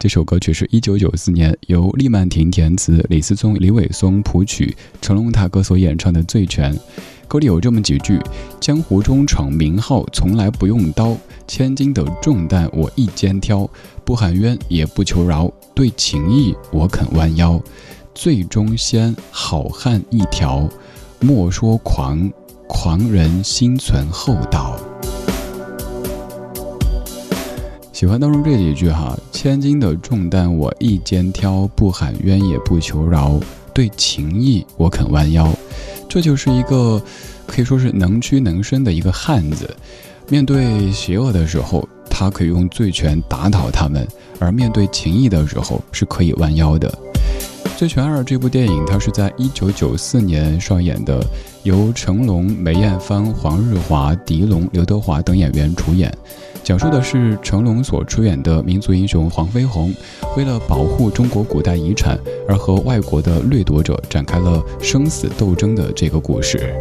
这首歌曲是一九九四年由利曼婷填词，李思聪、李伟松谱曲，成龙大哥所演唱的《醉拳》。歌里有这么几句：“江湖中闯名号，从来不用刀；千斤的重担我一肩挑，不喊冤也不求饶，对情义我肯弯腰。醉中仙，好汉一条，莫说狂，狂人心存厚道。”喜欢当中这几句哈，千斤的重担我一肩挑，不喊冤也不求饶，对情义我肯弯腰。这就是一个可以说是能屈能伸的一个汉子。面对邪恶的时候，他可以用醉拳打倒他们；而面对情义的时候，是可以弯腰的。《醉拳二》这部电影，它是在一九九四年上演的，由成龙、梅艳芳、黄日华、狄龙、刘德华等演员主演。讲述的是成龙所出演的民族英雄黄飞鸿，为了保护中国古代遗产而和外国的掠夺者展开了生死斗争的这个故事。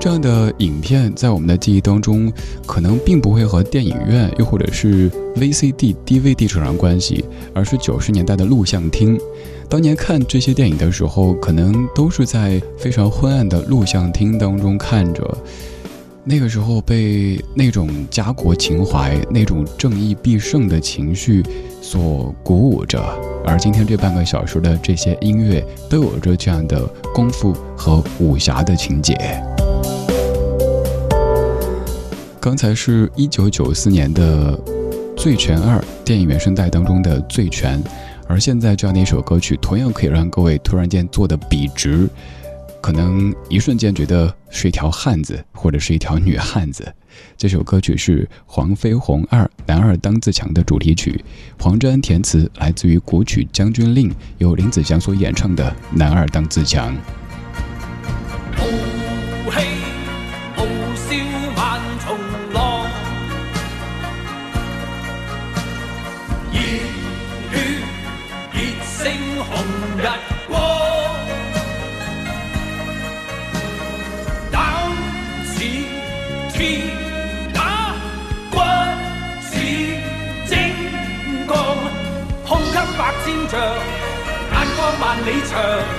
这样的影片在我们的记忆当中，可能并不会和电影院又或者是 VCD、DVD 扯上关系，而是九十年代的录像厅。当年看这些电影的时候，可能都是在非常昏暗的录像厅当中看着。那个时候被那种家国情怀、那种正义必胜的情绪所鼓舞着，而今天这半个小时的这些音乐都有着这样的功夫和武侠的情节。刚才是一九九四年的《醉拳二》电影原声带当中的《醉拳》，而现在这样的一首歌曲，同样可以让各位突然间坐得笔直，可能一瞬间觉得是一条汉子，或者是一条女汉子。这首歌曲是《黄飞鸿二男二当自强》的主题曲，黄沾填词，来自于古曲《将军令》，由林子祥所演唱的《男二当自强》。her.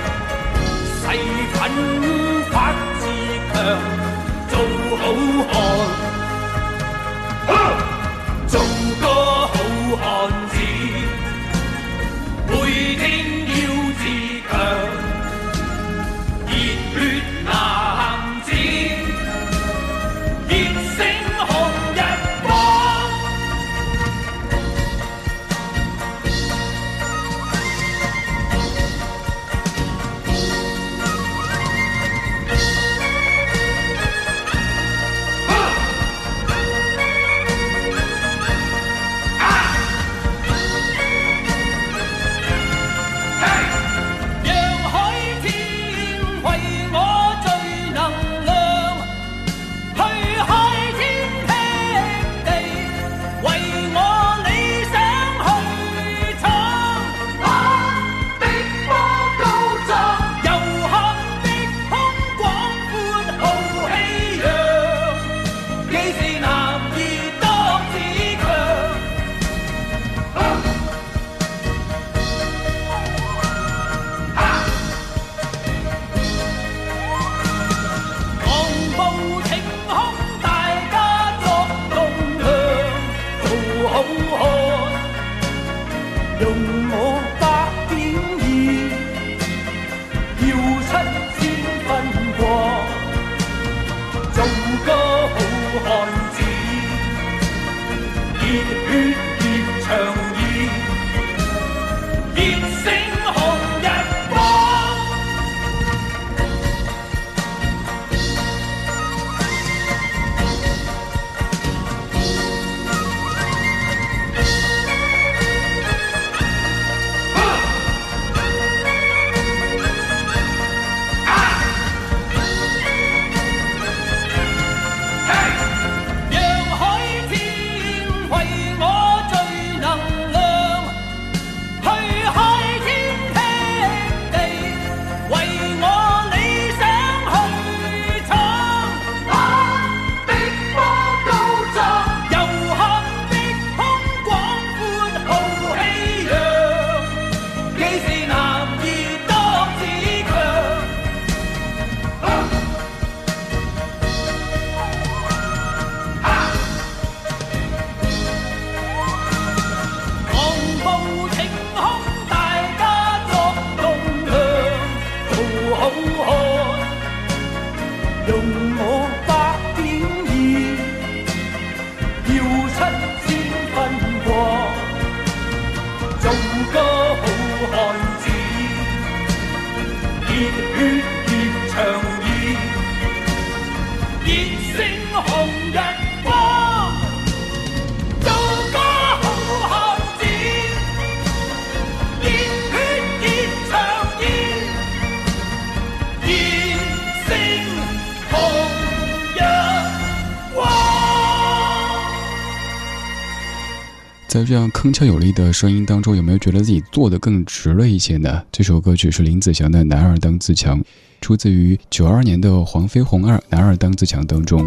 在这样铿锵有力的声音当中，有没有觉得自己坐得更直了一些呢？这首歌曲是林子祥的《男儿当自强》，出自于九二年的《黄飞鸿二男儿当自强》当中。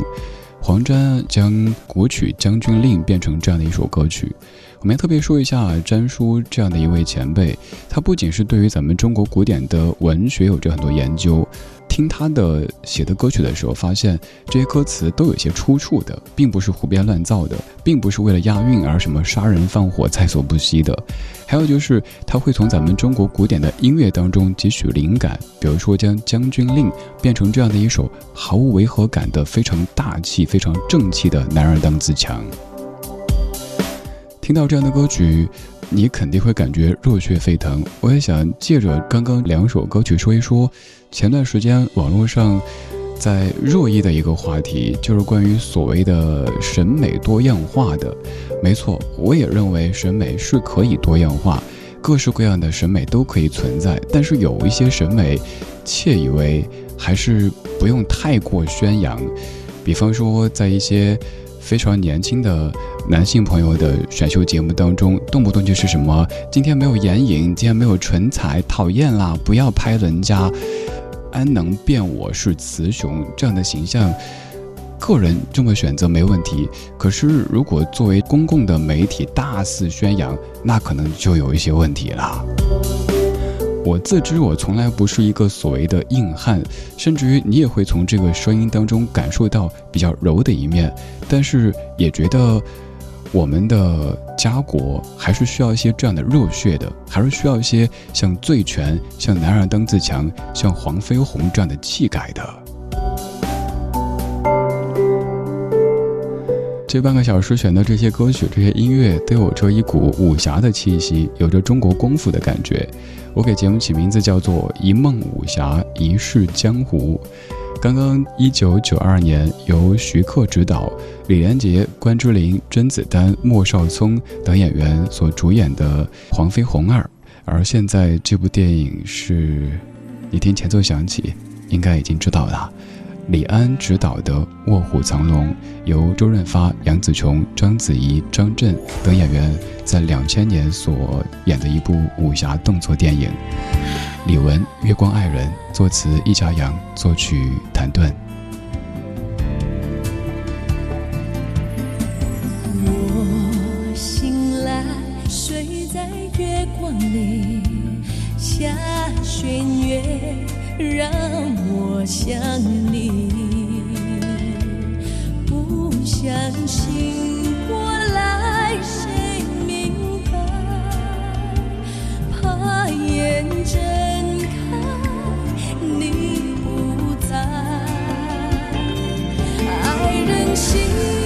黄沾将古曲《将军令》变成这样的一首歌曲。我们要特别说一下詹叔这样的一位前辈，他不仅是对于咱们中国古典的文学有着很多研究。听他的写的歌曲的时候，发现这些歌词都有些出处的，并不是胡编乱造的，并不是为了押韵而什么杀人放火在所不惜的。还有就是他会从咱们中国古典的音乐当中汲取灵感，比如说将《将军令》变成这样的一首毫无违和感的、非常大气、非常正气的“男儿当自强”。听到这样的歌曲。你肯定会感觉热血沸腾。我也想借着刚刚两首歌曲说一说，前段时间网络上在热议的一个话题，就是关于所谓的审美多样化的。没错，我也认为审美是可以多样化，各式各样的审美都可以存在。但是有一些审美，窃以为还是不用太过宣扬。比方说，在一些。非常年轻的男性朋友的选秀节目当中，动不动就是什么今天没有眼影，今天没有唇彩，讨厌啦！不要拍人家，安能辨我是雌雄这样的形象，个人这么选择没问题。可是如果作为公共的媒体大肆宣扬，那可能就有一些问题了。我自知我从来不是一个所谓的硬汉，甚至于你也会从这个声音当中感受到比较柔的一面，但是也觉得我们的家国还是需要一些这样的热血的，还是需要一些像醉拳、像男儿当自强、像黄飞鸿这样的气概的。这半个小时选的这些歌曲、这些音乐，都有着一股武侠的气息，有着中国功夫的感觉。我给节目起名字叫做《一梦武侠，一世江湖》。刚刚一九九二年由徐克执导，李连杰、关之琳、甄子丹、莫少聪等演员所主演的《黄飞鸿二》，而现在这部电影是，你听前奏响起，应该已经知道了。李安执导的《卧虎藏龙》，由周润发、杨紫琼、章子怡、张震等演员在两千年所演的一部武侠动作电影。李玟《月光爱人》，作词易家扬，作曲谭盾。我醒来，睡在月光里，下弦月。让我想你，不相信过来谁明白？怕眼睁开你不在，爱人心。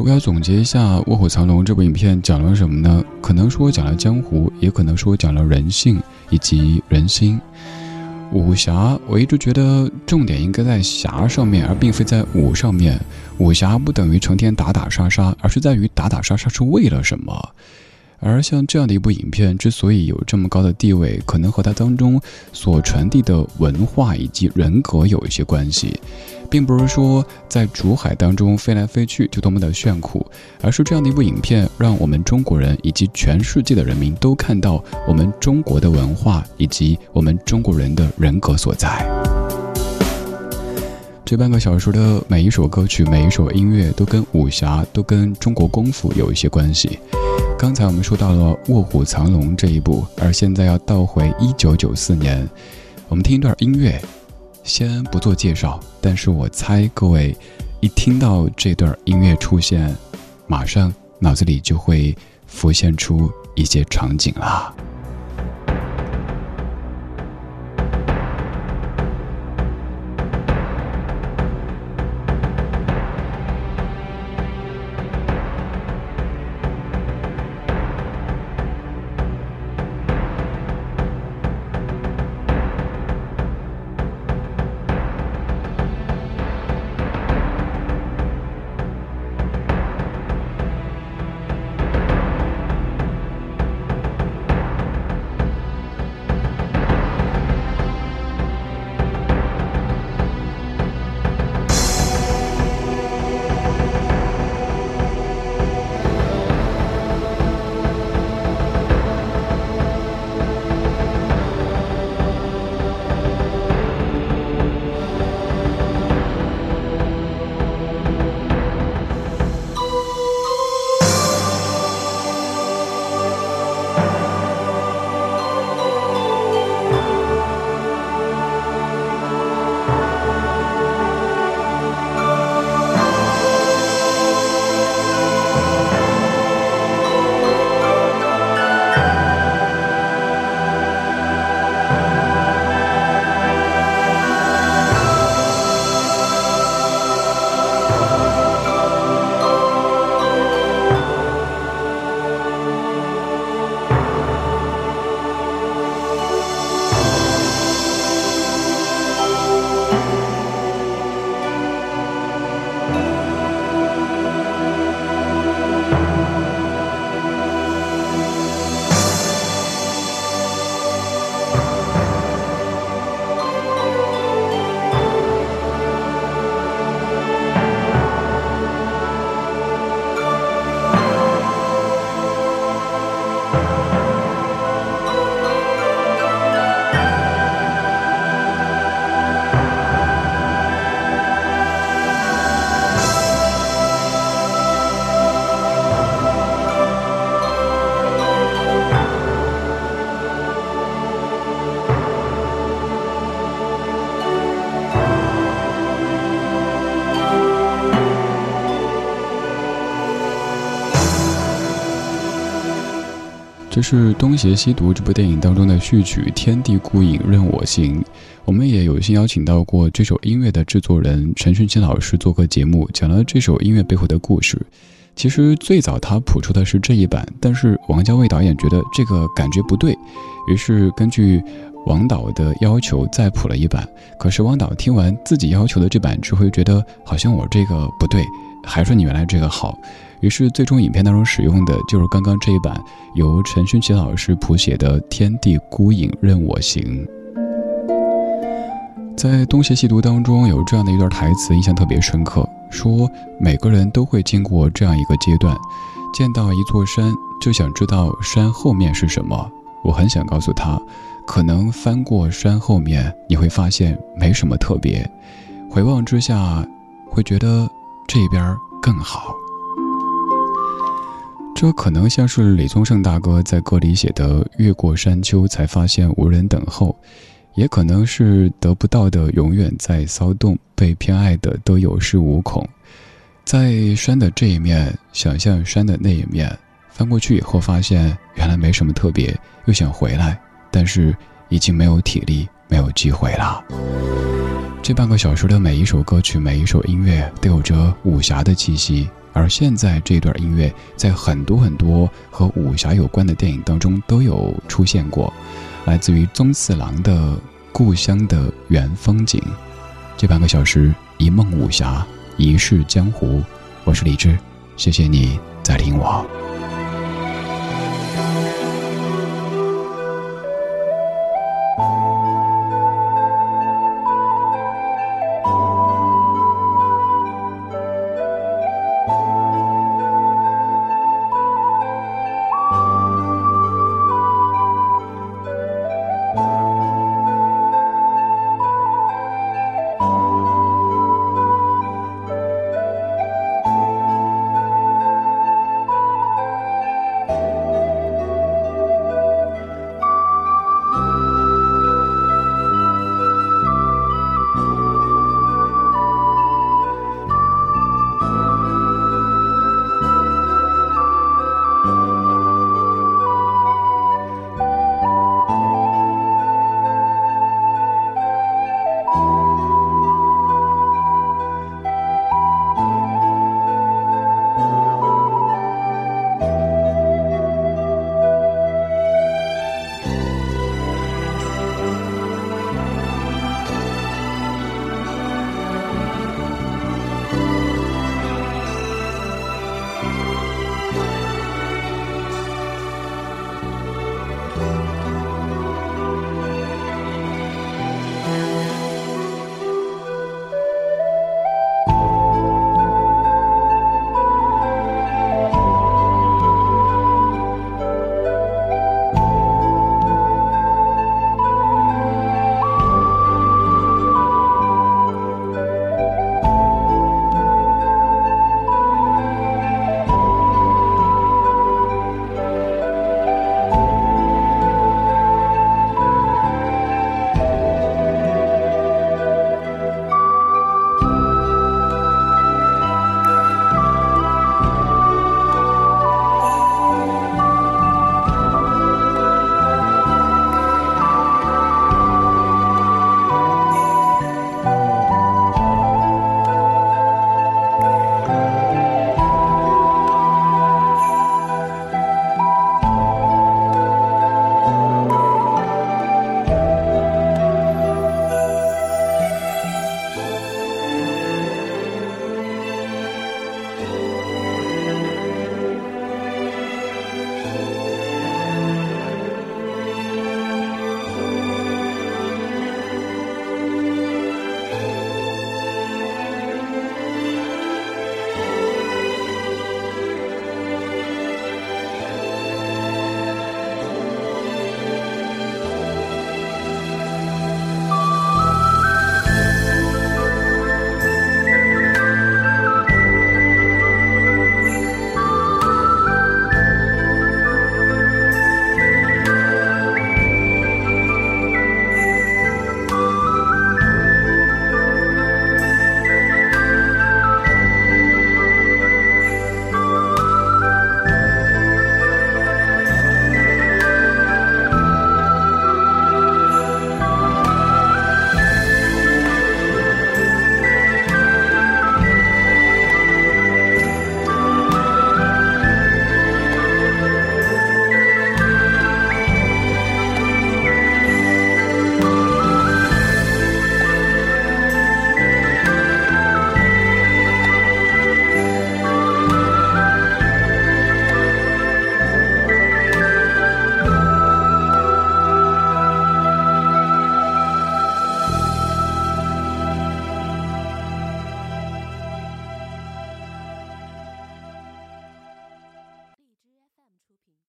我要总结一下《卧虎藏龙》这部影片讲了什么呢？可能说讲了江湖，也可能说讲了人性以及人心。武侠，我一直觉得重点应该在侠上面，而并非在武上面。武侠不等于成天打打杀杀，而是在于打打杀杀是为了什么。而像这样的一部影片，之所以有这么高的地位，可能和它当中所传递的文化以及人格有一些关系，并不是说在竹海当中飞来飞去就多么的炫酷，而是这样的一部影片，让我们中国人以及全世界的人民都看到我们中国的文化以及我们中国人的人格所在。这半个小时的每一首歌曲、每一首音乐，都跟武侠、都跟中国功夫有一些关系。刚才我们说到了《卧虎藏龙》这一部，而现在要倒回一九九四年，我们听一段音乐。先不做介绍，但是我猜各位一听到这段音乐出现，马上脑子里就会浮现出一些场景啦。是《东邪西毒》这部电影当中的序曲《天地孤影，任我行》。我们也有幸邀请到过这首音乐的制作人陈勋奇老师做客节目，讲了这首音乐背后的故事。其实最早他谱出的是这一版，但是王家卫导演觉得这个感觉不对，于是根据王导的要求再谱了一版。可是王导听完自己要求的这版，只会觉得好像我这个不对，还说你原来这个好。于是，最终影片当中使用的就是刚刚这一版由陈勋奇老师谱写的《天地孤影，任我行》。在《东邪西毒》当中，有这样的一段台词，印象特别深刻：说每个人都会经过这样一个阶段，见到一座山，就想知道山后面是什么。我很想告诉他，可能翻过山后面，你会发现没什么特别。回望之下，会觉得这边更好。这可能像是李宗盛大哥在歌里写的“越过山丘才发现无人等候”，也可能是得不到的永远在骚动，被偏爱的都有恃无恐。在山的这一面，想象山的那一面，翻过去以后发现原来没什么特别，又想回来，但是已经没有体力，没有机会了。这半个小时的每一首歌曲，每一首音乐，都有着武侠的气息。而现在这段音乐在很多很多和武侠有关的电影当中都有出现过，来自于宗次郎的《故乡的原风景》。这半个小时，一梦武侠，一世江湖。我是李志，谢谢你在听我。